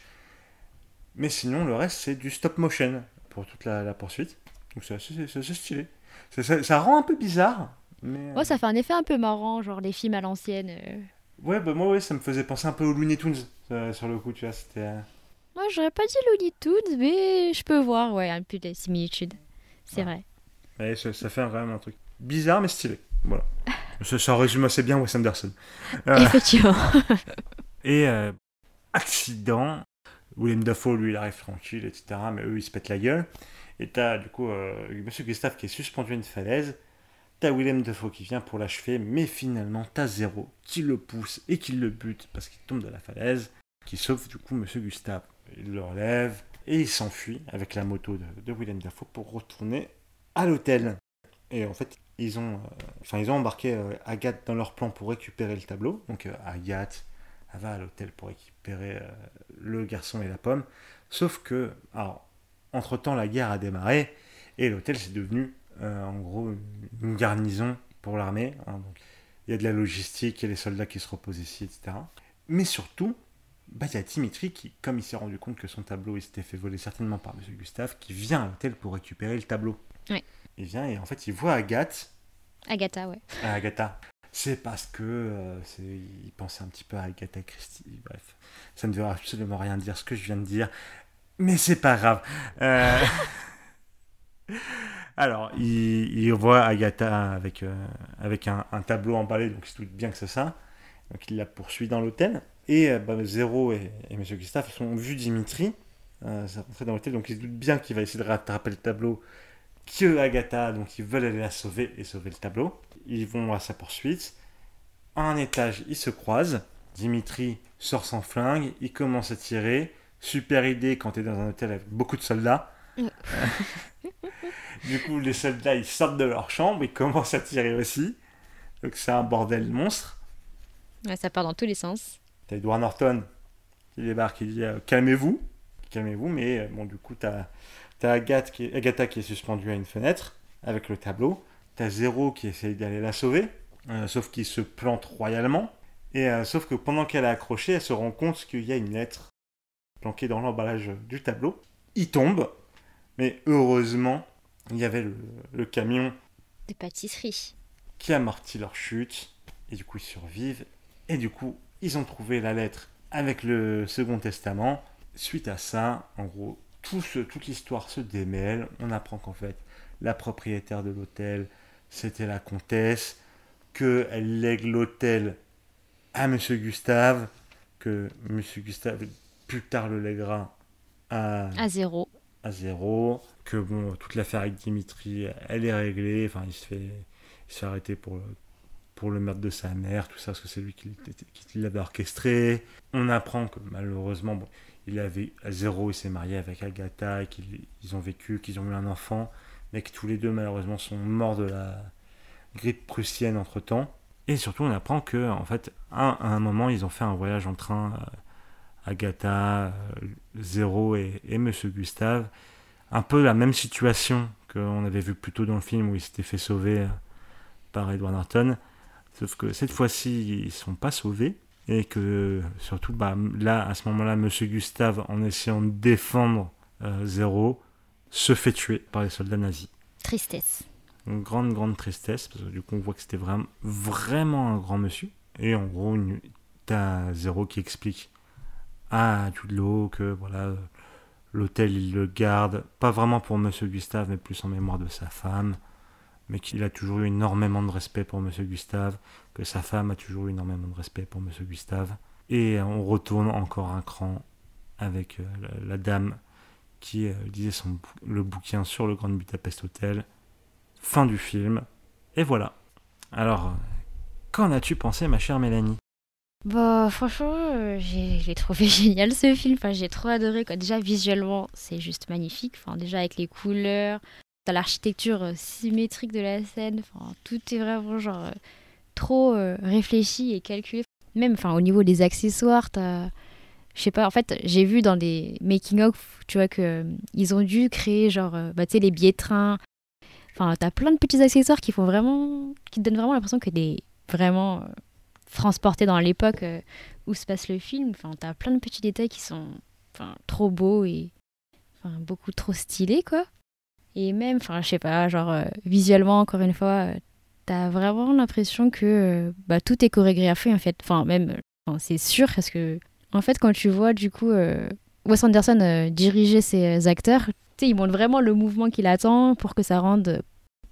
Mais sinon, le reste, c'est du stop motion pour toute la, la poursuite. Donc c'est assez, c'est assez stylé. Ça, ça- rend un peu bizarre. Mais... Ouais, ça fait un effet un peu marrant, genre les films à l'ancienne. euh. Ouais, bah moi, ouais, ça me faisait penser un peu aux Looney Tunes euh, sur le coup, tu vois. C'était. euh, Moi, j'aurais pas dit Looney Tunes, mais je peux voir, ouais, un peu de similitude. C'est vrai. ouais, ça, ça fait vraiment un truc bizarre mais stylé. Voilà. ça, ça résume assez bien Wes Anderson. Euh, Effectivement. et euh, accident. William Dafoe, lui, il arrive tranquille, etc. Mais eux, ils se pètent la gueule. Et t'as du coup euh, Monsieur Gustave qui est suspendu à une falaise. T'as William Dafoe qui vient pour l'achever, mais finalement t'as Zéro qui le pousse et qui le bute parce qu'il tombe de la falaise, qui sauve du coup Monsieur Gustave. Il le relève et il s'enfuit avec la moto de, de William Dafoe pour retourner à l'hôtel. Et en fait, ils ont, euh, ils ont embarqué euh, Agathe dans leur plan pour récupérer le tableau. Donc Agathe, va à l'hôtel pour récupérer le garçon et la pomme. Sauf que, alors, entre-temps, la guerre a démarré et l'hôtel c'est devenu, euh, en gros, une garnison pour l'armée. hein. donc, il y a de la logistique, il y a les soldats qui se reposent ici, etc. Mais surtout, bah, il y a Dimitri qui, comme il s'est rendu compte que son tableau il s'était fait voler certainement par M. Gustave, qui vient à l'hôtel pour récupérer le tableau. Ouais. Il vient et en fait, il voit Agathe Agatha, ouais. à Agatha. C'est parce que euh, c'est- il pensait un petit peu à Agatha Christie. Bref, ça ne veut absolument rien dire ce que je viens de dire, mais c'est pas grave. Euh, Alors, il, il voit Agatha avec, euh, avec un, tableau emballé, donc il se doute bien que c'est ça. Donc il la poursuit dans l'hôtel. Et euh, bah, Zéro et, et M. Gustave ils ont vu Dimitri euh, rentrer dans l'hôtel, donc ils se doutent bien qu'il va essayer de rattraper le tableau que Agatha, donc ils veulent aller la sauver et sauver le tableau. Ils vont à sa poursuite. À un étage, ils se croisent. Dimitri sort son flingue, il commence à tirer. Super idée quand tu es dans un hôtel avec beaucoup de soldats. Du coup, les soldats, ils sortent de leur chambre, ils commencent à tirer aussi. Donc c'est un bordel monstre. Ouais, Ça part dans tous les sens. T'as Edward Norton qui débarque, il dit euh, calmez-vous, calmez-vous, mais euh, bon, du coup, t'as as Agathe qui est, Agatha qui est suspendue à une fenêtre avec le tableau. T'as Zéro qui essaye d'aller la sauver, euh, sauf qu'il se plante royalement. Et sauf que pendant qu'elle est accrochée, elle se rend compte qu'il y a une lettre planquée dans l'emballage du tableau. Il tombe, mais heureusement, il y avait le, le camion Des pâtisseries. qui amortit leur chute. Et du coup, ils survivent. Et du coup, ils ont trouvé la lettre avec le Second Testament. Suite à ça, en gros, tout ce- toute l'histoire se démêle. On apprend qu'en fait, la propriétaire de l'hôtel, c'était la comtesse, qu'elle lègue l'hôtel à Monsieur Gustave, que Monsieur Gustave plus tard le lèguera à, À zéro. à zéro, que bon, toute l'affaire avec Dimitri, elle est réglée, enfin il se fait, il se fait arrêter pour le, pour le meurtre de sa mère, tout ça, parce que c'est lui qui, qui l'avait orchestré. On apprend que malheureusement, bon, il avait, à zéro, il s'est marié avec Agatha, qu'ils ils ont vécu, qu'ils ont eu un enfant, mais que tous les deux malheureusement sont morts de la grippe prussienne entre temps. Et surtout, on apprend que, en fait, à, à un moment, ils ont fait un voyage en train, euh, Agatha, euh, Zéro et, et Monsieur Gustave. Un peu la même situation qu'on avait vu plus tôt dans le film où il s'était fait sauver euh, par Edward Norton. Sauf que cette fois-ci, ils sont pas sauvés. Et que surtout, bah, là, à ce moment-là, Monsieur Gustave, en essayant de défendre euh, Zéro, se fait tuer par les soldats nazis. Tristesse. Une grande, grande tristesse, parce que du coup, on voit que c'était vraiment, vraiment un grand monsieur. Et en gros, t'as Zéro qui explique à Jude Law que voilà, l'hôtel, il le garde, pas vraiment pour Monsieur Gustave, mais plus en mémoire de sa femme, mais qu'il a toujours eu énormément de respect pour Monsieur Gustave, que sa femme a toujours eu énormément de respect pour Monsieur Gustave. Et on retourne encore un cran avec euh, la, dame qui euh, lisait son, le bouquin sur le Grand Budapest Hotel. Fin du film. Et voilà. Alors, qu'en as-tu pensé, ma chère Mélanie? Bah, franchement, euh, j'ai trouvé génial ce film. Enfin, j'ai trop adoré. Déjà, visuellement, c'est juste magnifique. Enfin, déjà, avec les couleurs, t'as l'architecture euh, symétrique de la scène. Tout est vraiment genre euh, trop réfléchi et calculé. Même enfin, au niveau des accessoires. Je sais pas, en fait, j'ai vu dans des making-of, tu vois, que ils ont dû créer, genre, bah, tu sais, les billets de train. Enfin, t'as plein de petits accessoires qui font vraiment. qui te donnent vraiment l'impression que t'es vraiment transporté dans l'époque euh, où se passe le film. Enfin, t'as plein de petits détails qui sont enfin, trop beaux et beaucoup trop stylés, quoi. Et même, enfin, je sais pas, genre, euh, visuellement, encore une fois, euh, t'as vraiment l'impression que bah, tout est chorégraphié, en fait. Enfin, même, c'est sûr, parce que, en fait, quand tu vois, du coup, Wes Anderson diriger ses acteurs, tu sais, il montre vraiment le mouvement qu'il attend pour que ça rende,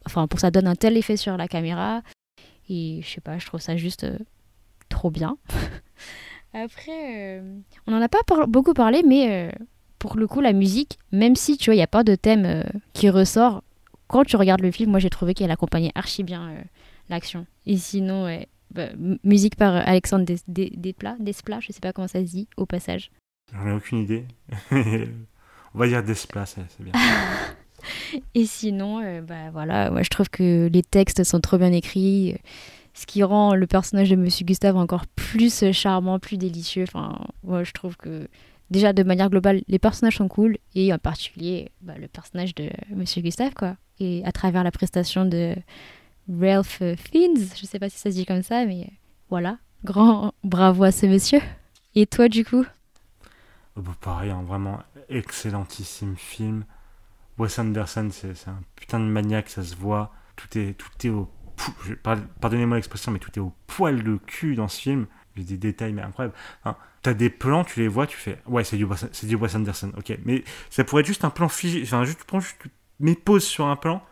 enfin, pour ça donne un tel effet sur la caméra. Et je sais pas, je trouve ça juste trop bien. Après, euh, on n'en a pas par- beaucoup parlé, mais euh, pour le coup, la musique, même si tu vois, il n'y a pas de thème euh, qui ressort, quand tu regardes le film, moi j'ai trouvé qu'elle accompagnait archi bien l'action. Et sinon, bah, musique par Alexandre Des- Des- Desplat, Desplat, je sais pas comment ça se dit, au passage. J'en ai aucune idée. On va dire Desplat, c'est c'est bien. Et sinon, bah voilà, moi je trouve que les textes sont trop bien écrits, ce qui rend le personnage de Monsieur Gustave encore plus charmant, plus délicieux. Enfin, moi je trouve que déjà de manière globale, les personnages sont cool et en particulier bah, le personnage de Monsieur Gustave quoi. Et à travers la prestation de Ralph euh, Fiennes, je sais pas si ça se dit comme ça, mais euh, voilà, grand bravo à ce monsieur. Et toi du coup? Oh, bah, pareil, un vraiment excellentissime film. Wes Anderson, c'est un putain de maniaque, ça se voit. Tout est, tout est au. Pardonnez-moi l'expression, mais tout est au poil de cul dans ce film. A des détails, mais incroyables. Hein, T'as des plans, tu les vois, tu fais. Ouais, c'est du, c'est Wes Anderson, ok. Mais ça pourrait être juste un plan figé. Enfin, juste, tu prends juste, tu mets pause sur un plan.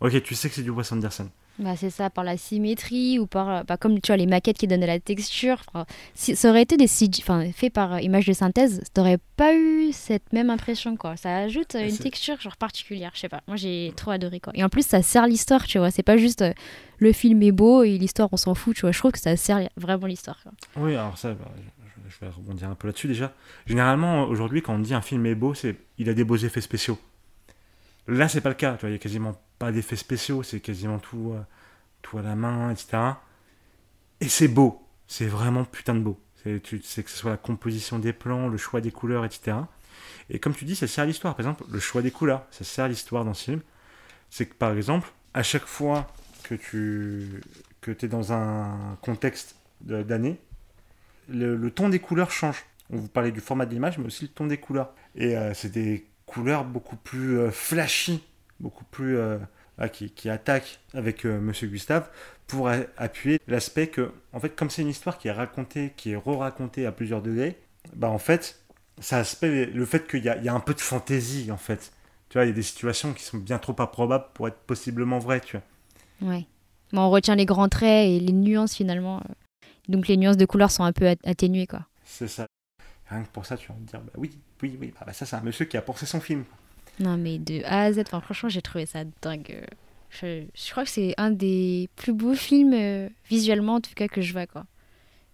Ok, tu sais que c'est du Wes Anderson. Bah, c'est ça, par la symétrie ou par, bah, comme tu vois, les maquettes qui donnent de la texture. Enfin, si, ça aurait été des CG, enfin, fait par euh, image de synthèse, t'aurais pas eu cette même impression, quoi. Ça ajoute euh, une texture, genre, particulière, je sais pas. Moi, j'ai trop adoré, quoi. Et en plus, ça sert l'histoire, tu vois. C'est pas juste euh, le film est beau et l'histoire, on s'en fout, tu vois. Je trouve que ça sert vraiment l'histoire. Oui, alors ça, bah, je, je vais rebondir un peu là-dessus déjà. Généralement, aujourd'hui, quand on dit un film est beau, c'est il a des beaux effets spéciaux. Là, c'est pas le cas. Tu vois, il y a quasiment pas d'effets spéciaux, c'est quasiment tout, euh, tout à la main, etc. Et c'est beau. C'est vraiment putain de beau. C'est, que ce soit la composition des plans, le choix des couleurs, etc. Et comme tu dis, ça sert l'histoire. Par exemple, le choix des couleurs, ça sert l'histoire dans ce film. C'est que par exemple, à chaque fois que tu que es dans un contexte d'année, le, le ton des couleurs change. On vous parlait du format de l'image, mais aussi le ton des couleurs. Et euh, c'est des couleurs beaucoup plus euh, flashy, beaucoup plus euh, ah, qui, qui attaquent avec euh, Monsieur Gustave pour appuyer l'aspect que, en fait, comme c'est une histoire qui est racontée, qui est re-racontée à plusieurs degrés, bah en fait, ça aspect le fait qu'il y, a- il y a un peu de fantaisie en fait. Tu vois, il y a des situations qui sont bien trop improbables pour être possiblement vraies, tu vois. Ouais. Mais on retient les grands traits et les nuances, finalement. Donc, les nuances de couleurs sont un peu at- atténuées, quoi. C'est ça. Rien que pour ça, tu vas me dire, bah oui, oui, oui, bah, bah, ça c'est un monsieur qui a pensé son film. Non, mais de A à Z, enfin, franchement, j'ai trouvé ça dingue. Je, je crois que c'est un des plus beaux films, euh, visuellement en tout cas, que je vois, quoi.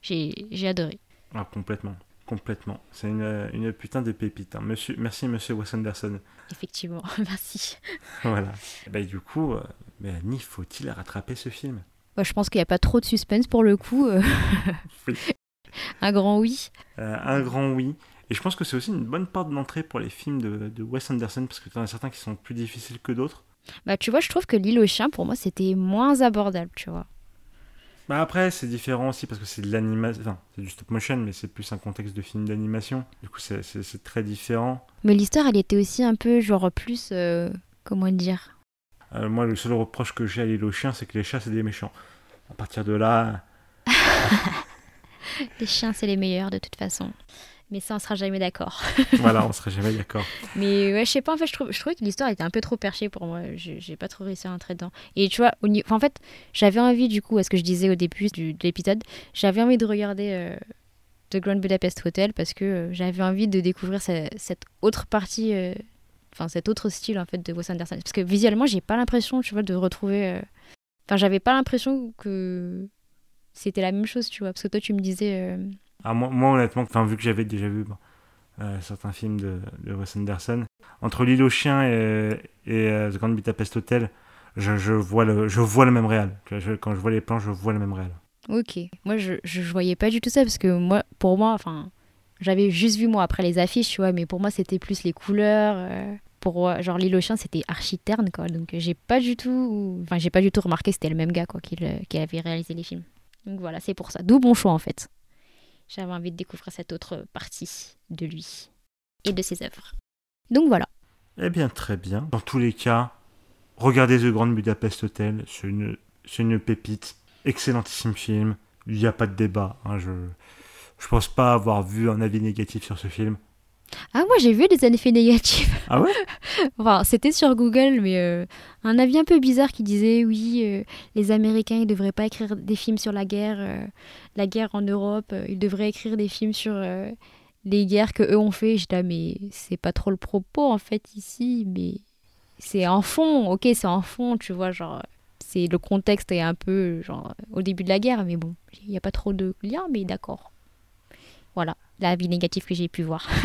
J'ai j'ai adoré. Ah, complètement, complètement. C'est une, une putain de pépite. hein. Monsieur, merci monsieur Wes Anderson. Effectivement, merci. voilà. Et bah, du coup, euh, Mélanie, faut-il rattraper ce film? Bah, je pense qu'il n'y a pas trop de suspense pour le coup. euh. Oui. Un grand oui. Euh, Un grand oui. Et je pense que c'est aussi une bonne porte d'entrée pour les films de, de Wes Anderson, parce que tu en as certains qui sont plus difficiles que d'autres. Bah, tu vois, je trouve que L'île aux chiens, pour moi, c'était moins abordable, tu vois. Bah après, c'est différent aussi parce que c'est de l'animation, enfin, c'est du stop motion, mais c'est plus un contexte de film d'animation. Du coup, c'est- très différent. Mais l'histoire, elle était aussi un peu, genre, plus. euh, comment dire? Euh, moi, le seul reproche que j'ai à l'île aux chiens, c'est que les chats, c'est des méchants. À partir de là, Les chiens, c'est les meilleurs de toute façon. Mais ça, on sera jamais d'accord. voilà, on serait jamais d'accord. Mais ouais, je sais pas, en fait, je, trouve, je trouvais que l'histoire était un peu trop perchée pour moi. Je- J'ai pas trop réussi à entrer dedans. Et tu vois, au en fait, j'avais envie, du coup, à ce que je disais au début du, de l'épisode, j'avais envie de regarder euh, The Grand Budapest Hotel parce que euh, j'avais envie de découvrir ce- cette autre partie, euh, enfin, cet autre style, en fait, de Wes Anderson. Parce que visuellement, j'ai pas l'impression, tu vois, de retrouver. Enfin, j'avais pas l'impression que c'était la même chose, tu vois. Parce que toi, tu me disais. euh, Ah, moi, moi, honnêtement, vu que j'avais déjà vu euh, certains films de, de Wes Anderson, entre L'île aux chiens et, et euh, The Grand Budapest Hotel, je, je, vois le, je vois le même je- quand je vois les plans, je vois le même réal. Ok. Moi, je, je, je voyais pas du tout ça parce que moi, pour moi, enfin, j'avais juste vu moi après les affiches, tu vois, mais pour moi, c'était plus les couleurs. euh, pour euh, genre l'île aux chiens, c'était archi terne, quoi. Donc, j'ai pas du tout, enfin, j'ai pas du tout remarqué que c'était le même gars, quoi, qui, le- qui avait réalisé les films. Donc voilà, c'est pour ça. D'où mon choix, en fait. J'avais envie de découvrir cette autre partie de lui et de ses œuvres. Donc voilà. Eh bien, très bien. Dans tous les cas, regardez The Grand Budapest Hotel. C'est une, pépite. Excellentissime film. Il n'y a pas de débat. hein, je je pense pas avoir vu un avis négatif sur ce film. Ah, moi, j'ai vu des effets négatifs. Ah ouais? Enfin, c'était sur Google, mais euh, un avis un peu bizarre qui disait oui, euh, les Américains ils devraient pas écrire des films sur la guerre, euh, la guerre en Europe. ils devraient écrire des films sur les guerres que eux ont fait. J'étais là, mais c'est pas trop le propos en fait ici, mais c'est en fond. Ok, c'est en fond, tu vois, genre c'est le contexte est un peu genre au début de la guerre, mais bon, il n'y a pas trop de lien, mais d'accord. Voilà, l'avis négatif que j'ai pu voir.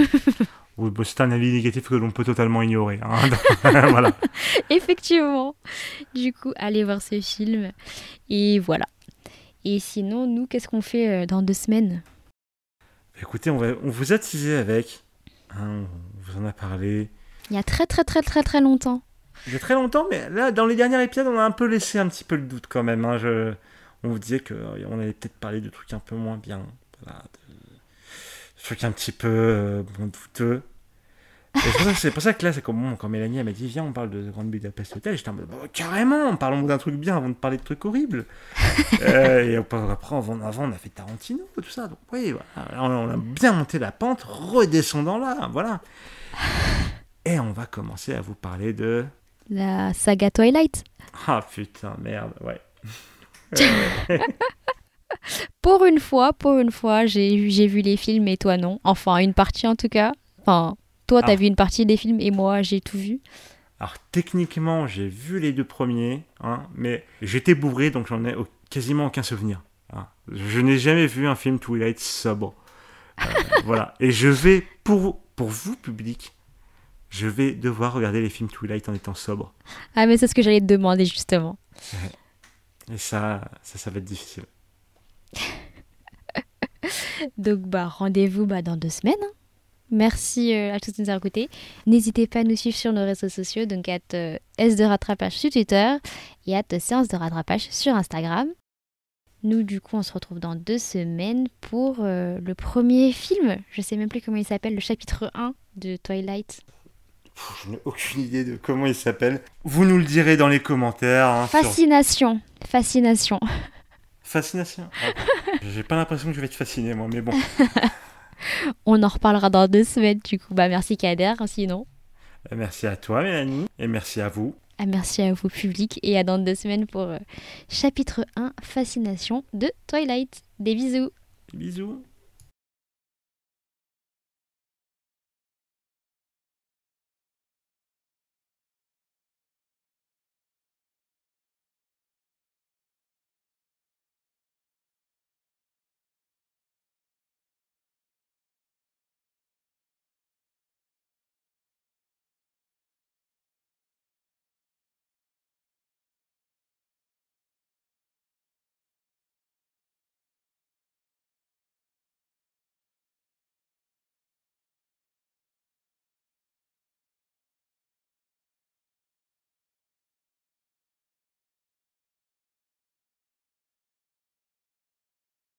Oui, bon, c'est un avis négatif que l'on peut totalement ignorer. hein. voilà. Effectivement. Du coup, allez voir ce film. Et voilà. Et sinon, nous, qu'est-ce qu'on fait euh, dans deux semaines? Écoutez, on, va, on vous a teasé avec. hein, on vous en a parlé. Il y a très très très très très longtemps. Il y a très longtemps, mais là, dans les derniers épisodes, on a un peu laissé un petit peu le doute quand même. hein. Je- on vous disait qu'on allait peut-être parler de trucs un peu moins bien. Voilà, de... de trucs un petit peu euh, bon, douteux. C'est pour, ça- c'est pour ça que là, c'est comme quand Mélanie m'a dit Viens, on parle de The Grand Budapest Hotel. J'étais en mode Bah, Carrément, parlons d'un truc bien avant de parler de trucs horribles. Euh, et après, avant, avant, on a fait Tarantino, tout ça. Donc, oui, voilà. on, on a bien monté la pente, redescendant là. Voilà. Et on va commencer à vous parler de. La saga Twilight. Ah putain, merde, ouais. Pour une fois, pour une fois, j'ai vu les films et toi non. Enfin, une partie en tout cas. Enfin, toi, t'as vu une partie des films et moi, j'ai tout vu. Alors techniquement, j'ai vu les deux premiers, hein, mais j'étais bourré, donc j'en ai au- quasiment aucun souvenir. hein. Je n'ai jamais vu un film Twilight sobre. Euh, voilà. Et je vais, pour, pour vous, public, je vais devoir regarder les films Twilight en étant sobre. Ah, mais c'est ce que j'allais te demander justement. Et ça, ça, ça va être difficile. Donc, bah, rendez-vous bah, dans deux semaines. hein. Merci euh, à tous de nous avoir écoutés. N'hésitez pas à nous suivre sur nos réseaux sociaux, donc à S de rattrapage sur Twitter et à séance de rattrapage sur Instagram. Nous, du coup, on se retrouve dans deux semaines pour euh, le premier film. Je sais même plus comment il s'appelle, le chapitre 1 de Twilight. Pff, Je n'ai aucune idée de comment il s'appelle. Vous nous le direz dans les commentaires. hein, sur- Fascination. Fascination. Ah, J'ai pas l'impression que je vais être fasciné, moi, mais bon. On en reparlera dans deux semaines, du coup. Bah, merci Kader, sinon. Euh, Merci à toi, Mélanie, et merci à vous. Ah, merci à vous, public, et à dans deux semaines pour euh, chapitre 1, Fascination de Twilight. Des bisous Bisous.